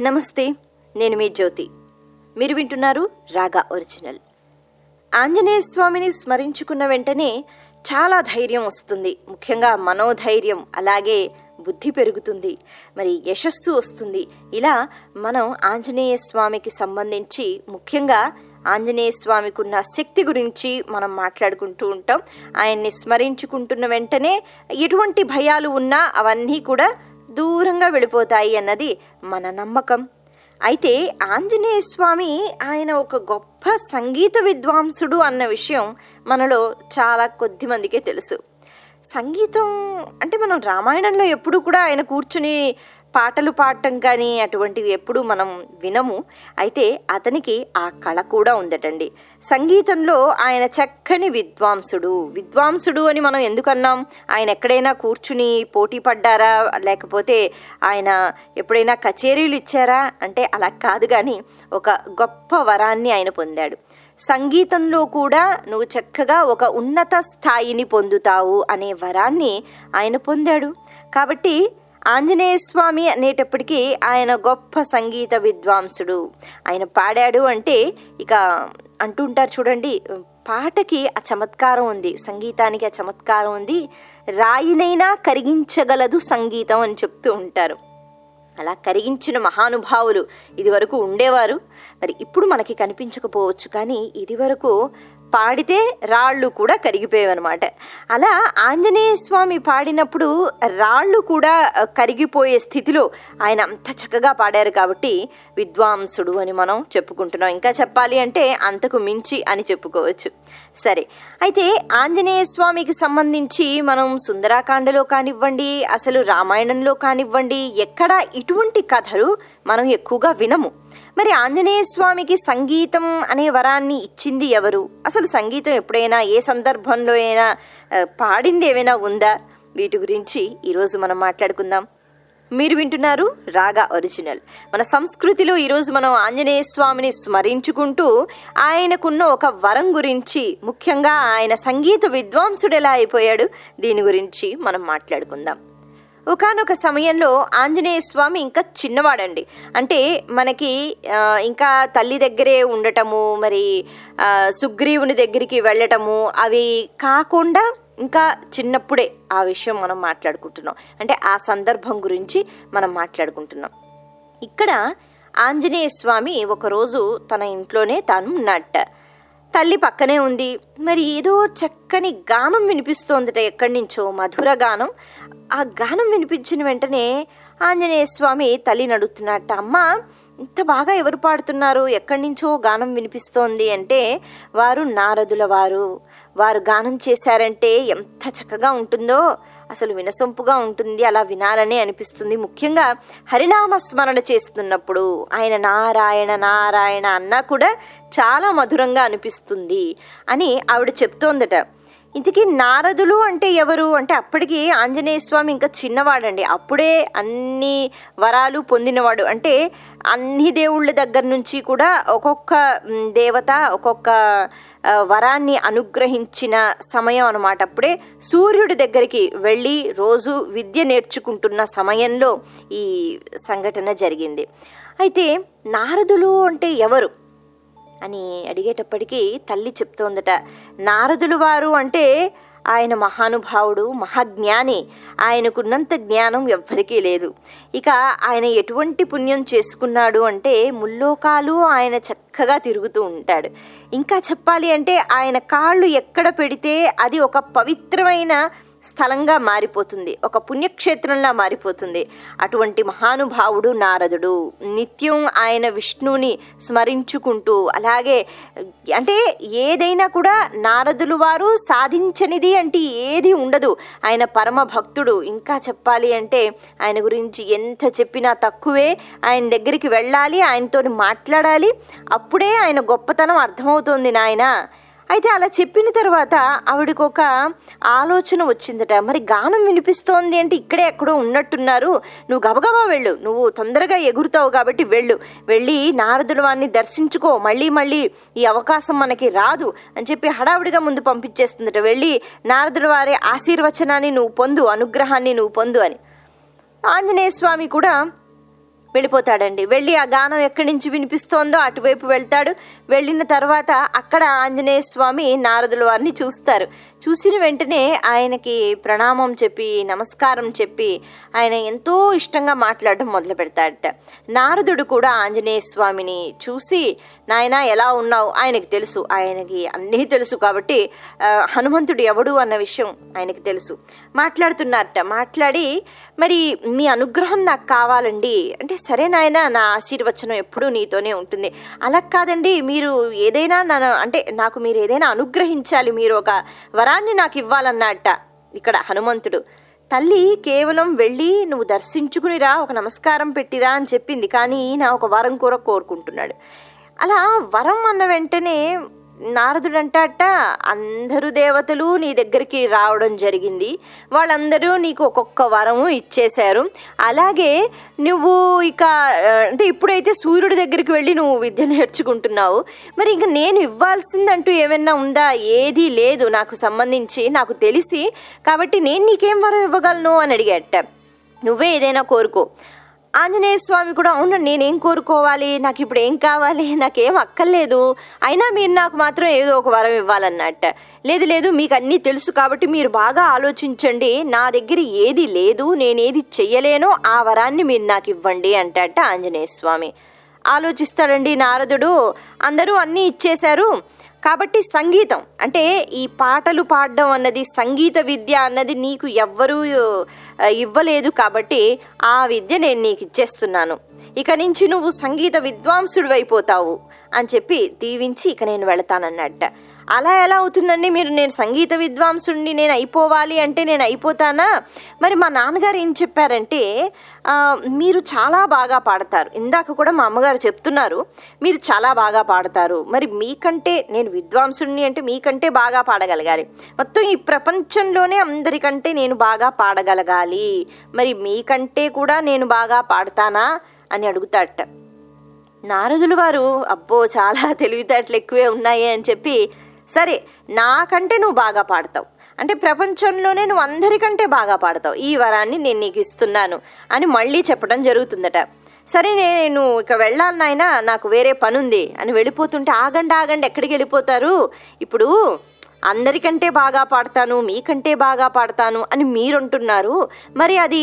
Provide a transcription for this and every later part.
నమస్తే నేను మీ జ్యోతి. మీరు వింటున్నారు రాగా ఒరిజినల్. ఆంజనేయ స్వామిని స్మరించుకున్న వెంటనే చాలా ధైర్యం వస్తుంది. ముఖ్యంగా మనోధైర్యం అలాగే బుద్ధి పెరుగుతుంది. మరి యశస్సు వస్తుంది. ఇలా మనం ఆంజనేయ స్వామికి సంబంధించి ముఖ్యంగా ఆంజనేయ స్వామికి ఉన్న శక్తి గురించి మనం మాట్లాడుకుంటూ ఉంటాం. ఆయన్ని స్మరించుకుంటున్న వెంటనే ఎటువంటి భయాలు ఉన్నా అవన్నీ కూడా దూరంగా వెళ్ళిపోతాయి అన్నది మన నమ్మకం. అయితే ఆంజనేయ స్వామి ఆయన ఒక గొప్ప సంగీత విద్వాంసుడు అన్న విషయం మనలో చాలా కొద్ది మందికే తెలుసు. సంగీతం అంటే మనం రామాయణంలో ఎప్పుడు కూడా ఆయన కూర్చుని పాటలు పాడటం కానీ అటువంటివి ఎప్పుడూ మనం వినము. అయితే అతనికి ఆ కళ కూడా ఉందటండి. సంగీతంలో ఆయన చక్కని విద్వాంసుడు. విద్వాంసుడు అని మనం ఎందుకన్నాం? ఆయన ఎక్కడైనా కూర్చుని పోటీ పడ్డారా? లేకపోతే ఆయన ఎప్పుడైనా కచేరీలు ఇచ్చారా? అంటే అలా కాదు కానీ ఒక గొప్ప వరాన్ని ఆయన పొందాడు. సంగీతంలో కూడా నువ్వు చక్కగా ఒక ఉన్నత స్థాయిని పొందుతావు అనే వరాన్ని ఆయన పొందాడు. కాబట్టి ఆంజనేయ స్వామి అనేటప్పటికీ ఆయన గొప్ప సంగీత విద్వాంసుడు. ఆయన పాడాడు అంటే ఇక అంటుంటారు చూడండి పాటకి ఆ చమత్కారం ఉంది సంగీతానికి ఆ చమత్కారం ఉంది. రాయినైనా కరిగించగలదు సంగీతం అని చెప్తూ ఉంటారు. అలా కరిగించిన మహానుభావులు ఇదివరకు ఉండేవారు. మరి ఇప్పుడు మనకి కనిపించకపోవచ్చు కానీ ఇదివరకు పాడితే రాళ్ళు కూడా కరిగిపోయేవన్నమాట. అలా ఆంజనేయ స్వామి పాడినప్పుడు రాళ్ళు కూడా కరిగిపోయే స్థితిలో ఆయన అంత చక్కగా పాడారు కాబట్టి విద్వాంసుడు అని మనం చెప్పుకుంటున్నాం. ఇంకా చెప్పాలి అంటే అంతకు మించి అని చెప్పుకోవచ్చు. సరే అయితే ఆంజనేయ స్వామికి సంబంధించి మనం సుందరాకాండలో కానివ్వండి అసలు రామాయణంలో కానివ్వండి ఎక్కడ ఇటువంటి కథలు మనం ఎక్కువగా వినము? మరి ఆంజనేయ స్వామికి సంగీతం అనే వరాన్ని ఇచ్చింది ఎవరు? అసలు సంగీతం ఎప్పుడైనా ఏ సందర్భంలో అయినా పాడింది ఏమైనా ఉందా? వీటి గురించి ఈరోజు మనం మాట్లాడుకుందాం. మీరు వింటున్నారు రాగా ఒరిజినల్. మన సంస్కృతిలో ఈరోజు మనం ఆంజనేయ స్వామిని స్మరించుకుంటూ ఆయనకున్న ఒక వరం గురించి ముఖ్యంగా ఆయన సంగీత విద్వాంసుడు ఎలా అయిపోయాడు దీని గురించి మనం మాట్లాడుకుందాం. ఒకానొక సమయంలో ఆంజనేయ స్వామి ఇంకా చిన్నవాడండి. అంటే మనకి ఇంకా తల్లి దగ్గరే ఉండటము మరి సుగ్రీవుని దగ్గరికి వెళ్ళటము అవి కాకుండా ఇంకా చిన్నప్పుడే ఆ విషయం మనం మాట్లాడుకుంటున్నాం. అంటే ఆ సందర్భం గురించి మనం మాట్లాడుకుంటున్నాం. ఇక్కడ ఆంజనేయ స్వామి ఒకరోజు తన ఇంట్లోనే తాను నట్ట తల్లి పక్కనే ఉంది. మరి ఏదో చక్కని గానం వినిపిస్తోందట ఎక్కడి నుంచో మధుర గానం. ఆ గానం వినిపించిన వెంటనే ఆంజనేయ స్వామి తల్లి నడుతున్నట్ట అమ్మ ఇంత బాగా ఎవరు పాడుతున్నారు? ఎక్కడి నుంచో గానం వినిపిస్తోంది అంటే వారు నారదుల వారు. వారు గానం చేశారంటే ఎంత చక్కగా ఉంటుందో అసలు వినసొంపుగా ఉంటుంది అలా వినాలని అనిపిస్తుంది. ముఖ్యంగా హరినామ స్మరణ చేస్తున్నప్పుడు ఆయన నారాయణ నారాయణ అన్నా కూడా చాలా మధురంగా అనిపిస్తుంది అని ఆవిడ చెప్తోందట. ఇంతకీ నారదులు అంటే ఎవరు? అంటే అప్పటికి ఆంజనేయ స్వామి ఇంకా చిన్నవాడండి. అప్పుడే అన్ని వరాలు పొందినవాడు. అంటే అన్ని దేవుళ్ళ దగ్గర నుంచి కూడా ఒక్కొక్క దేవత ఒక్కొక్క వరాన్ని అనుగ్రహించిన సమయం అనమాట అప్పుడే సూర్యుడి దగ్గరికి వెళ్ళి రోజు విద్య నేర్చుకుంటున్న సమయంలో ఈ సంఘటన జరిగింది. అయితే నారదులు అంటే ఎవరు? అని అడిగేటప్పటికీ తల్లి చెప్తోందట. నారదులు వారు అంటే ఆయన మహానుభావుడు మహాజ్ఞాని. ఆయనకున్నంత జ్ఞానం ఎవ్వరికీ లేదు. ఇక ఆయన ఎటువంటి పుణ్యం చేసుకున్నాడు అంటే ముల్లోకాలు ఆయన చక్కగా తిరుగుతూ ఉంటాడు. ఇంకా చెప్పాలి అంటే ఆయన కాళ్ళు ఎక్కడ పెడితే అది ఒక పవిత్రమైన స్థలంగా మారిపోతుంది. ఒక పుణ్యక్షేత్రంలా మారిపోతుంది. అటువంటి మహానుభావుడు నారదుడు. నిత్యం ఆయన విష్ణువుని స్మరించుకుంటూ అలాగే అంటే ఏదైనా కూడా నారదులు వారు సాధించనిది అంటే ఏది ఉండదు. ఆయన పరమ భక్తుడు. ఇంకా చెప్పాలి అంటే ఆయన గురించి ఎంత చెప్పినా తక్కువే. ఆయన దగ్గరికి వెళ్ళాలి ఆయనతో మాట్లాడాలి. అప్పుడే ఆయన గొప్పతనం అర్థమవుతోంది నాయన. అయితే అలా చెప్పిన తర్వాత ఆవిడకు ఒక ఆలోచన వచ్చిందట. మరి గానం వినిపిస్తోంది అంటే ఇక్కడే ఎక్కడో ఉన్నట్టున్నారు. నువ్వు గబగబా వెళ్ళు. నువ్వు తొందరగా ఎగురుతావు కాబట్టి వెళ్ళు. వెళ్ళి నారదుల వారిని దర్శించుకో. మళ్ళీ మళ్ళీ ఈ అవకాశం మనకి రాదు అని చెప్పి హడావిడిగా ముందు పంపించేస్తుందట. వెళ్ళి నారదుల వారి ఆశీర్వచనాన్ని నువ్వు పొందు అనుగ్రహాన్ని నువ్వు పొందు అని. ఆంజనేయ స్వామి కూడా వెళ్ళిపోతాడండి. వెళ్ళి ఆ గానం ఎక్కడి నుంచి వినిపిస్తోందో అటువైపు వెళ్తాడు. వెళ్ళిన తర్వాత అక్కడ ఆంజనేయ స్వామి నారదుల వారిని చూస్తారు. చూసిన వెంటనే ఆయనకి ప్రణామం చెప్పి నమస్కారం చెప్పి ఆయన ఎంతో ఇష్టంగా మాట్లాడడం మొదలు పెడతాడట నారదుడు కూడా ఆంజనేయ స్వామిని చూసి నాయన ఎలా ఉన్నావు? ఆయనకి తెలుసు. ఆయనకి అన్నీ తెలుసు కాబట్టి హనుమంతుడు ఎవడు అన్న విషయం ఆయనకి తెలుసు. మాట్లాడుతున్నారట. మాట్లాడి మరి మీ అనుగ్రహం నాకు కావాలండి. అంటే సరే నాయన నా ఆశీర్వచనం ఎప్పుడూ నీతోనే ఉంటుంది. అలా కాదండి మీరు ఏదైనా నన్ను అంటే నాకు మీరు ఏదైనా అనుగ్రహించాలి. మీరు ఒక వరాన్ని నాకు ఇవ్వాలన్నట్ట ఇక్కడ హనుమంతుడు. తల్లి కేవలం వెళ్ళి నువ్వు దర్శించుకునిరా ఒక నమస్కారం పెట్టిరా అని చెప్పింది. కానీ ఈయన ఒక వరం కూర కోరుకుంటున్నాడు. అలా వరం అన్న వెంటనే నారదుడు అంటాట అందరూ దేవతలు నీ దగ్గరికి రావడం జరిగింది. వాళ్ళందరూ నీకు ఒక్కొక్క వరము ఇచ్చేశారు. అలాగే నువ్వు ఇక అంటే ఇప్పుడైతే సూర్యుడి దగ్గరికి వెళ్ళి నువ్వు విద్య నేర్చుకుంటున్నావు. మరి ఇంక నేను ఇవ్వాల్సిందంటూ ఏమైనా ఉందా? ఏదీ లేదు. నాకు సంబంధించి నాకు తెలిసి. కాబట్టి నేను నీకేం వరం ఇవ్వగలను? అని అడిగేట. నువ్వే ఏదైనా కోరుకో. ఆంజనేయ స్వామి కూడా అవును నేనేం కోరుకోవాలి? నాకు ఇప్పుడు ఏం కావాలి? నాకేం అక్కర్లేదు. అయినా మీరు నాకు మాత్రం ఏదో ఒక వరం ఇవ్వాలన్నట్ట. లేదు లేదు మీకు అన్నీ తెలుసు కాబట్టి మీరు బాగా ఆలోచించండి. నా దగ్గర ఏది లేదు నేనేది చెయ్యలేనో. ఆ వరాన్ని మీరు నాకు ఇవ్వండి అంటట ఆంజనేయ స్వామి. ఆలోచిస్తాడండి నారదుడు. అందరూ అన్నీ ఇచ్చేశారు. కాబట్టి సంగీతం అంటే ఈ పాటలు పాడడం అన్నది సంగీత విద్య అన్నది నీకు ఎవ్వరూ ఇవ్వలేదు కాబట్టి ఆ విద్య నేను నీకు ఇచ్చేస్తున్నాను. ఇక నుంచి నువ్వు సంగీత విద్వాంసుడు అయిపోతావు అని చెప్పి దీవించి ఇక నేను వెళతానన్నట్ట. అలా ఎలా అవుతుందండి? మీరు నేను సంగీత విద్వాంసుడిని నేను అయిపోవాలి అంటే నేను అయిపోతానా? మరి మా నాన్నగారు ఏం చెప్పారంటే మీరు చాలా బాగా పాడతారు. ఇందాక కూడా మా అమ్మగారు చెప్తున్నారు మీరు చాలా బాగా పాడతారు. మరి మీకంటే నేను విద్వాంసుడిని అంటే మీకంటే బాగా పాడగలగాలి. మొత్తం ఈ ప్రపంచంలోనే అందరికంటే నేను బాగా పాడగలగాలి. మరి మీకంటే కూడా నేను బాగా పాడతానా? అని అడుగుతాట నారదులు వారు అబ్బో చాలా తెలివితేటలు ఎక్కువే ఉన్నాయి అని చెప్పి సరే నాకంటే నువ్వు బాగా పాడతావు. అంటే ప్రపంచంలోనే నువ్వు అందరికంటే బాగా పాడతావు. ఈ వరాన్ని నేను నీకు ఇస్తున్నాను అని మళ్ళీ చెప్పడం జరుగుతుందట. సరే నేను ఇక వెళ్ళాలి నాయన నాకు వేరే పని ఉంది అని వెళ్ళిపోతుంటే ఆగండి ఆగండి ఎక్కడికి వెళ్ళిపోతారు? ఇప్పుడు అందరికంటే బాగా పాడతాను మీకంటే బాగా పాడతాను అని మీరంటున్నారు. మరి అది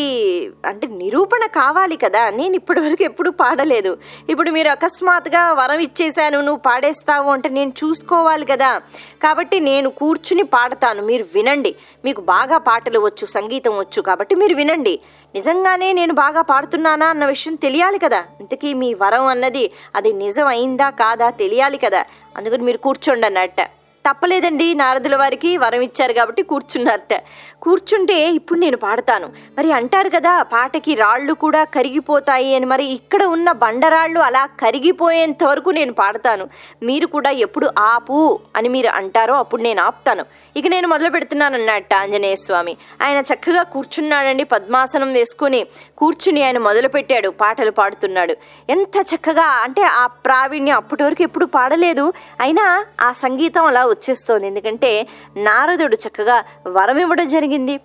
అంటే నిరూపణ కావాలి కదా. నేను ఇప్పటివరకు ఎప్పుడు పాడలేదు. ఇప్పుడు మీరు అకస్మాత్తుగా వరం ఇచ్చేశాను నువ్వు పాడేస్తావు అంటే నేను చూసుకోవాలి కదా. కాబట్టి నేను కూర్చుని పాడతాను. మీరు వినండి. మీకు బాగా పాటలు వచ్చు సంగీతం వచ్చు కాబట్టి మీరు వినండి. నిజంగానే నేను బాగా పాడుతున్నానా అన్న విషయం తెలియాలి కదా. ఇంతకీ మీ వరం అన్నది అది నిజం అయిందా కాదా తెలియాలి కదా. అందుకని మీరు కూర్చోండి అన్నట్ట. తప్పలేదండి నారదుల వారికి వరం ఇచ్చారు కాబట్టి కూర్చున్నారట. కూర్చుంటే ఇప్పుడు నేను పాడతాను. మరి అంటారు కదా పాటకి రాళ్ళు కూడా కరిగిపోతాయి అని. మరి ఇక్కడ ఉన్న బండరాళ్ళు అలా కరిగిపోయేంత వరకు నేను పాడతాను. మీరు కూడా ఎప్పుడు ఆపు అని మీరు అంటారో అప్పుడు నేను ఆపుతాను. ఇక నేను మొదలు పెడుతున్నాను అన్నట్ట ఆంజనేయ స్వామి. ఆయన చక్కగా కూర్చున్నాడండి పద్మాసనం వేసుకుని కూర్చుని ఆయన మొదలు పెట్టాడు పాటలు పాడుతున్నాడు. ఎంత చక్కగా అంటే ఆ ప్రావీణ్యం అప్పటి వరకు ఎప్పుడు పాడలేదు అయినా ఆ సంగీతం అలా వచ్చేస్తోంది. ఎందుకంటే నారదుడు చక్కగా వరం ఇవ్వడం జరిగింది.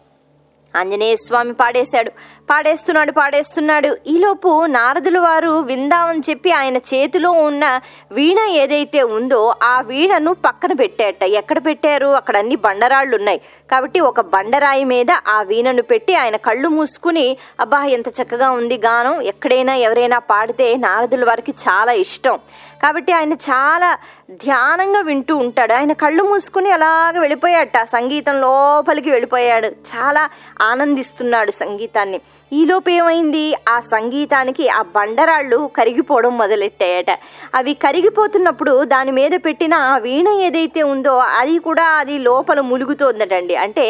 ఆంజనేయ స్వామి పాడేశాడు. పాడేస్తున్నాడు పాడేస్తున్నాడు. ఈలోపు నారదుల వారు విందామని చెప్పి ఆయన చేతిలో ఉన్న వీణ ఏదైతే ఉందో ఆ వీణను పక్కన పెట్టేట. ఎక్కడ పెట్టారు? అక్కడ అన్ని బండరాళ్ళు ఉన్నాయి కాబట్టి ఒక బండరాయి మీద ఆ వీణను పెట్టి ఆయన కళ్ళు మూసుకుని అబ్బా ఎంత చక్కగా ఉంది గానం. ఎక్కడైనా ఎవరైనా పాడితే నారదుల వారికి చాలా ఇష్టం. కాబట్టి ఆయన చాలా ధ్యానంగా వింటూ ఉంటాడు. ఆయన కళ్ళు మూసుకుని అలాగ వెళ్ళిపోయాట. సంగీతం లోపలికి వెళ్ళిపోయాడు. చాలా ఆనందిస్తున్నాడు సంగీతాన్ని. ఈలోపు ఏమైంది? ఆ సంగీతానికి ఆ బండరాళ్ళు కరిగిపోవడం మొదలెట్టాయట. అవి కరిగిపోతున్నప్పుడు దాని మీద పెట్టిన ఆ వీణ ఏదైతే ఉందో అది కూడా అది లోపల ములుగుతోందటండి. అంటే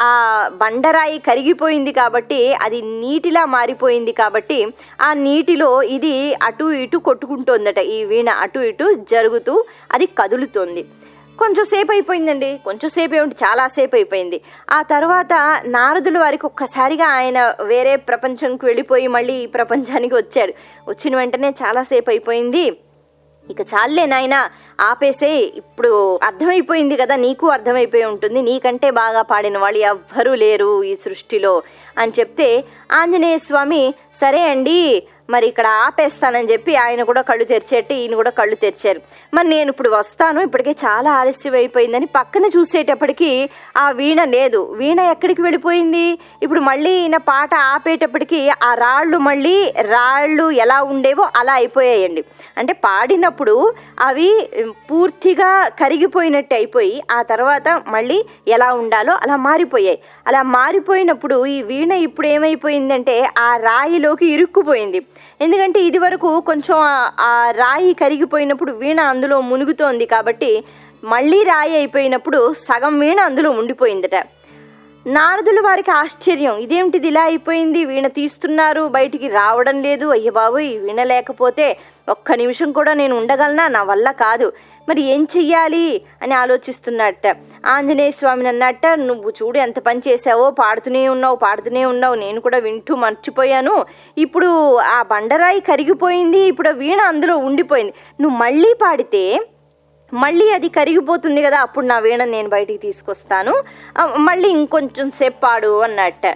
ఆ బండరాయి కరిగిపోయింది కాబట్టి అది నీటిలా మారిపోయింది కాబట్టి ఆ నీటిలో ఇది అటు ఇటు కొట్టుకుంటోందట. ఈ వీణ అటు ఇటు జరుగుతూ అది కదులుతోంది. కొంచెం సేపు అయిపోయిందండి. కొంచెం సేపు ఏమిటి చాలాసేపు అయిపోయింది. ఆ తర్వాత నారదుల వారికి ఒక్కసారిగా ఆయన వేరే ప్రపంచంకి వెళ్ళిపోయి మళ్ళీ ఈ ప్రపంచానికి వచ్చారు. వచ్చిన వెంటనే చాలాసేపు అయిపోయింది. ఇక చాలే నాయన ఆపేసే. ఇప్పుడు అర్థమైపోయింది కదా నీకు అర్థమైపోయి ఉంటుంది. నీకంటే బాగా పాడిన వాళ్ళు ఎవ్వరూ లేరు ఈ సృష్టిలో అని చెప్తే ఆంజనేయ స్వామి సరే అండి మరి ఇక్కడ ఆపేస్తానని చెప్పి ఆయన కూడా కళ్ళు తెరిచేట్టు ఈయన కూడా కళ్ళు తెరిచారు. మరి నేను ఇప్పుడు వస్తాను ఇప్పటికే చాలా ఆలస్యం అయిపోయిందని పక్కన చూసేటప్పటికి ఆ వీణ లేదు. వీణ ఎక్కడికి వెళ్ళిపోయింది? ఇప్పుడు మళ్ళీ ఈయన పాట ఆపేటప్పటికి ఆ రాళ్ళు మళ్ళీ రాళ్ళు ఎలా ఉండేవో అలా అయిపోయాయండి. అంటే పాడినప్పుడు అవి పూర్తిగా కరిగిపోయినట్టు అయిపోయి ఆ తర్వాత మళ్ళీ ఎలా ఉండాలో అలా మారిపోయాయి. అలా మారిపోయినప్పుడు ఈ వీణ ఇప్పుడు ఏమైపోయిందంటే ఆ రాయిలోకి ఇరుక్కుపోయింది. ఎందుకంటే ఇది వరకు కొంచెం ఆ- రాయి కరిగిపోయినప్పుడు వీణ అందులో మునుగుతోంది కాబట్టి మళ్ళీ రాయి అయిపోయినప్పుడు సగం వీణ అందులో ఉండిపోయిందట. నారదులు వారికి ఆశ్చర్యం. ఇదేమిటిది? ఇలా అయిపోయింది. వీణ తీస్తున్నారు. బయటికి రావడం లేదు. అయ్య బాబోయ్ ఈ వీణ లేకపోతే ఒక్క నిమిషం కూడా నేను ఉండగలనా? నా వల్ల కాదు. మరి ఏం చెయ్యాలి? అని ఆలోచిస్తున్నట్ట. ఆంజనేయ స్వామిని అన్నట్ట నువ్వు చూడు ఎంత పని చేసావో పాడుతూనే ఉన్నావు పాడుతూనే ఉన్నావు. నేను కూడా వింటూ మర్చిపోయాను. ఇప్పుడు ఆ బండరాయి కరిగిపోయింది. ఇప్పుడు వీణ అందులో ఉండిపోయింది. నువ్వు మళ్ళీ పాడితే మళ్ళీ అది కరిగిపోతుంది కదా అప్పుడు నా వీణ నేను బయటికి తీసుకొస్తాను. మళ్ళీ ఇంకొంచెం సేపు పాడు అన్నట్ట.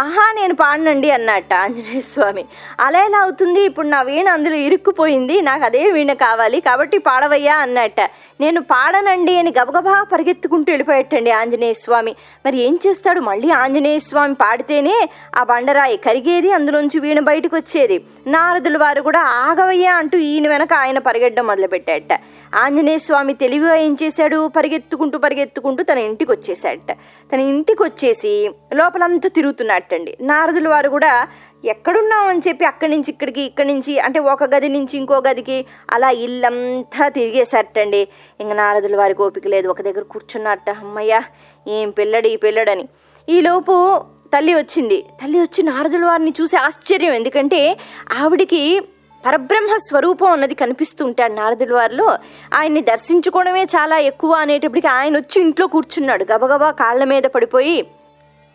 ఆహా నేను పాడనండి అన్నట్ట ఆంజనేయ స్వామి అలా ఎలా అవుతుంది? ఇప్పుడు నా వీణ అందులో ఇరుక్కుపోయింది. నాకు అదే వీణ కావాలి. కాబట్టి పాడవయ్యా అన్నట్ట. నేను పాడనండి అని గబగబా పరిగెత్తుకుంటూ వెళ్ళిపోయేటండి ఆంజనేయ స్వామి మరి ఏం చేస్తాడు? మళ్ళీ ఆంజనేయ స్వామి పాడితేనే ఆ బండరాయి కరిగేది అందులోంచి వీణ బయటకు వచ్చేది నారదుల వారు కూడా ఆగవయ్యా అంటూ ఈయన వెనక ఆయన పరిగెట్టడం మొదలుపెట్టాట ఆంజనేయ స్వామి తెలివిగా ఏం చేశాడు? పరిగెత్తుకుంటూ పరిగెత్తుకుంటూ తన ఇంటికి వచ్చేసాడట తన ఇంటికి వచ్చేసి లోపలంతా తిరుగుతున్నట్టండి. నారదుల వారు కూడా ఎక్కడున్నాం అని చెప్పి అక్కడి నుంచి ఇక్కడికి ఇక్కడి నుంచి అంటే ఒక గది నుంచి ఇంకో గదికి అలా ఇల్లంతా తిరిగేసట్టండి. ఇంక నారదుల వారికి ఓపిక లేదు. ఒక దగ్గర కూర్చున్నట్ట. అమ్మయ్య ఏం పిల్లడు ఈ పిల్లడని. ఈలోపు తల్లి వచ్చింది. తల్లి వచ్చి నారదుల వారిని చూసి ఆశ్చర్యం. ఎందుకంటే ఆవిడికి పరబ్రహ్మ స్వరూపం అన్నది కనిపిస్తుంటాడు నారదుల వారిలో. ఆయన్ని దర్శించుకోవడమే చాలా ఎక్కువ అనేటప్పటికి ఆయన వచ్చి ఇంట్లో కూర్చున్నాడు. గబగబా కాళ్ళ మీద పడిపోయి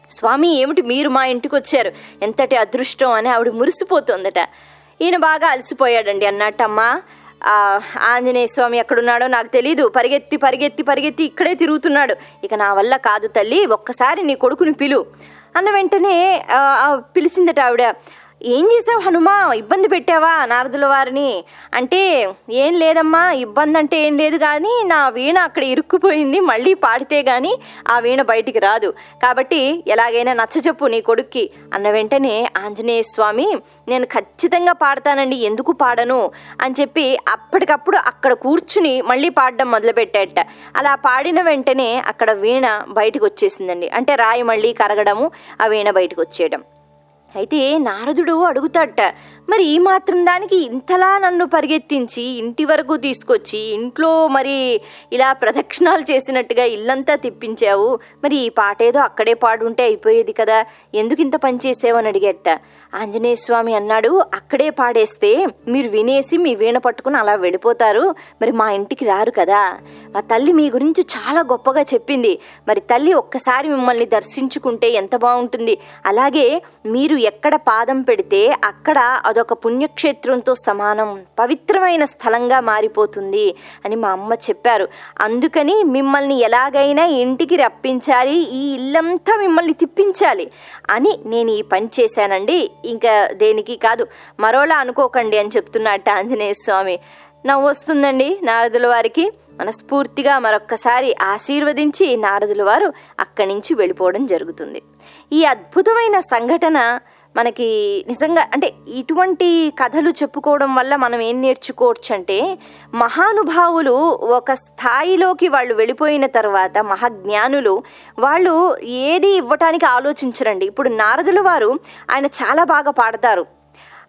స్వామి ఏమిటి మీరు మా ఇంటికి వచ్చారు? ఎంతటి అదృష్టం? అని ఆవిడ మురిసిపోతుందట. ఈయన బాగా అలసిపోయాడండి అన్నట్టమ్మా ఆంజనేయ స్వామి ఎక్కడున్నాడో నాకు తెలీదు. పరిగెత్తి పరిగెత్తి పరిగెత్తి ఇక్కడే తిరుగుతున్నాడు. ఇక నా వల్ల కాదు తల్లి ఒక్కసారి నీ కొడుకుని పిలు. అన్న వెంటనే పిలిచిందట ఆవిడ ఏం చేసావు హనుమా? ఇబ్బంది పెట్టావా నారదుల వారిని? అంటే ఏం లేదమ్మా ఇబ్బంది అంటే ఏం లేదు కానీ నా వీణ అక్కడ ఇరుక్కుపోయింది మళ్ళీ పాడితే గాని ఆ వీణ బయటికి రాదు. కాబట్టి ఎలాగైనా నచ్చచెప్పు నీ కొడుక్కి. అన్న వెంటనే ఆంజనేయ స్వామి నేను ఖచ్చితంగా పాడతానండి ఎందుకు పాడను? అని చెప్పి అప్పటికప్పుడు అక్కడ కూర్చుని మళ్ళీ పాడడం మొదలుపెట్టాట అలా పాడిన వెంటనే అక్కడ వీణ బయటకు వచ్చేసిందండి అంటే రాయి మళ్ళీ కరగడము ఆ వీణ బయటకు వచ్చేయడం అయితే నారదుడు అడుగుతాడట మరి ఈ మాత్రం దానికి ఇంతలా నన్ను పరిగెత్తించి ఇంటి వరకు తీసుకొచ్చి ఇంట్లో మరి ఇలా ప్రదక్షిణాలు చేసినట్టుగా ఇల్లంతా తిప్పించావు. మరి ఈ పాట ఏదో అక్కడే పాడుంటే అయిపోయేది కదా. ఎందుకు ఇంత పని చేసావు అని ఆంజనేయ స్వామి అన్నాడు అక్కడే పాడేస్తే మీరు వినేసి మీ వీణ పట్టుకుని అలా వెళ్ళిపోతారు. మరి మా ఇంటికి రారు కదా. మా తల్లి మీ గురించి చాలా గొప్పగా చెప్పింది. మరి తల్లి ఒక్కసారి మిమ్మల్ని దర్శించుకుంటే ఎంత బాగుంటుంది. అలాగే మీరు ఎక్కడ పాదం పెడితే అక్కడ అదొక పుణ్యక్షేత్రంతో సమానం పవిత్రమైన స్థలంగా మారిపోతుంది అని మా అమ్మ చెప్పారు. అందుకని మిమ్మల్ని ఎలాగైనా ఇంటికి రప్పించాలి ఈ ఇల్లంతా మిమ్మల్ని తిప్పించాలి అని నేను ఈ పని చేశానండి. ఇంకా దేనికి కాదు మరోలా అనుకోకండి అని చెప్తున్నట్ట ఆంజనేయ స్వామి. నవ్వు వస్తుందండి నారదుల వారికి. మనస్ఫూర్తిగా మరొక్కసారి ఆశీర్వదించి నారదుల వారు అక్కడి నుంచి వెళ్ళిపోవడం జరుగుతుంది. ఈ అద్భుతమైన సంఘటన మనకి నిజంగా అంటే ఇటువంటి కథలు చెప్పుకోవడం వల్ల మనం ఏం నేర్చుకోవచ్చు అంటే మహానుభావులు ఒక స్థాయిలోకి వాళ్ళు వెళ్ళిపోయిన తర్వాత మహాజ్ఞానులు వాళ్ళు ఏది ఇవ్వటానికి ఆలోచించరండి. ఇప్పుడు నారదుల వారు ఆయన చాలా బాగా పాడతారు.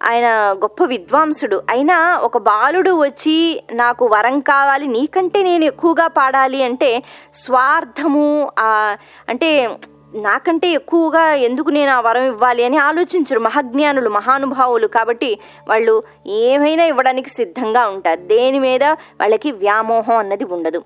ఆయన గొప్ప విద్వాంసుడు. అయినా ఒక బాలుడు వచ్చి నాకు వరం కావాలి నీకంటే నేను ఎక్కువగా పాడాలి అంటే స్వార్థము అంటే నాకంటే ఎక్కువగా ఎందుకు నేను ఆ వరం ఇవ్వాలి అని ఆలోచించరు మహాజ్ఞానులు మహానుభావులు. కాబట్టి వాళ్ళు ఏమైనా ఇవ్వడానికి సిద్ధంగా ఉంటారు. దేని మీద? వాళ్ళకి వ్యామోహం అన్నది ఉండదు.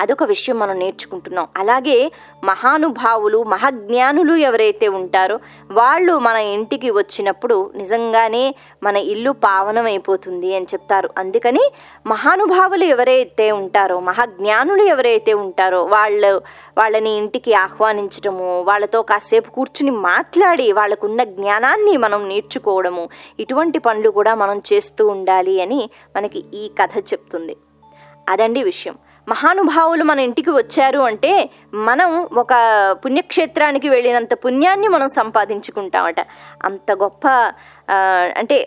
అదొక విషయం మనం నేర్చుకుంటున్నాం. అలాగే మహానుభావులు మహాజ్ఞానులు ఎవరైతే ఉంటారో వాళ్ళు మన ఇంటికి వచ్చినప్పుడు నిజంగానే మన ఇల్లు పావనమైపోతుంది అని చెప్తారు. అందుకని మహానుభావులు ఎవరైతే ఉంటారో మహాజ్ఞానులు ఎవరైతే ఉంటారో వాళ్ళు వాళ్ళని ఇంటికి ఆహ్వానించడము వాళ్ళతో కాసేపు కూర్చుని మాట్లాడి వాళ్ళకున్న జ్ఞానాన్ని మనం నేర్చుకోవడము ఇటువంటి పనులు కూడా మనం చేస్తూ ఉండాలి అని మనకి ఈ కథ చెప్తుంది. అదండి విషయం. మహానుభావులు మన ఇంటికి వచ్చారు అంటే మనం ఒక పుణ్యక్షేత్రానికి వెళ్ళినంత పుణ్యాన్ని మనం సంపాదించుకుంటామట. అంత గొప్ప అంటే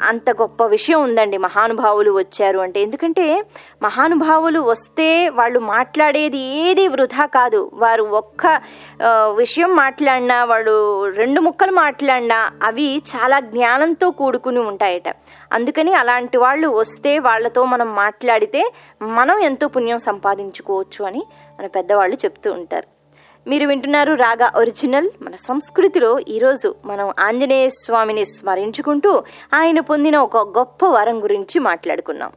అంత గొప్ప విషయం ఉందండి. మహానుభావులు వచ్చారు అంటే. ఎందుకంటే మహానుభావులు వస్తే వాళ్ళు మాట్లాడేది ఏది వృధా కాదు. వారు ఒక్క విషయం మాట్లాడినా వాళ్ళు రెండు ముక్కలు మాట్లాడినా అవి చాలా జ్ఞానంతో కూడుకుని ఉంటాయట. అందుకని అలాంటి వాళ్ళు వస్తే వాళ్ళతో మనం మాట్లాడితే మనం ఎంతో పుణ్యం సంపాదించుకోవచ్చు అని మన పెద్దవాళ్ళు చెప్తూ ఉంటారు. మీరు వింటున్నారు రాగా ఒరిజినల్. మన సంస్కృతిలో ఈరోజు మనం ఆంజనేయ స్వామిని స్మరించుకుంటూ ఆయన పొందిన ఒక గొప్ప వరం గురించి మాట్లాడుకున్నాం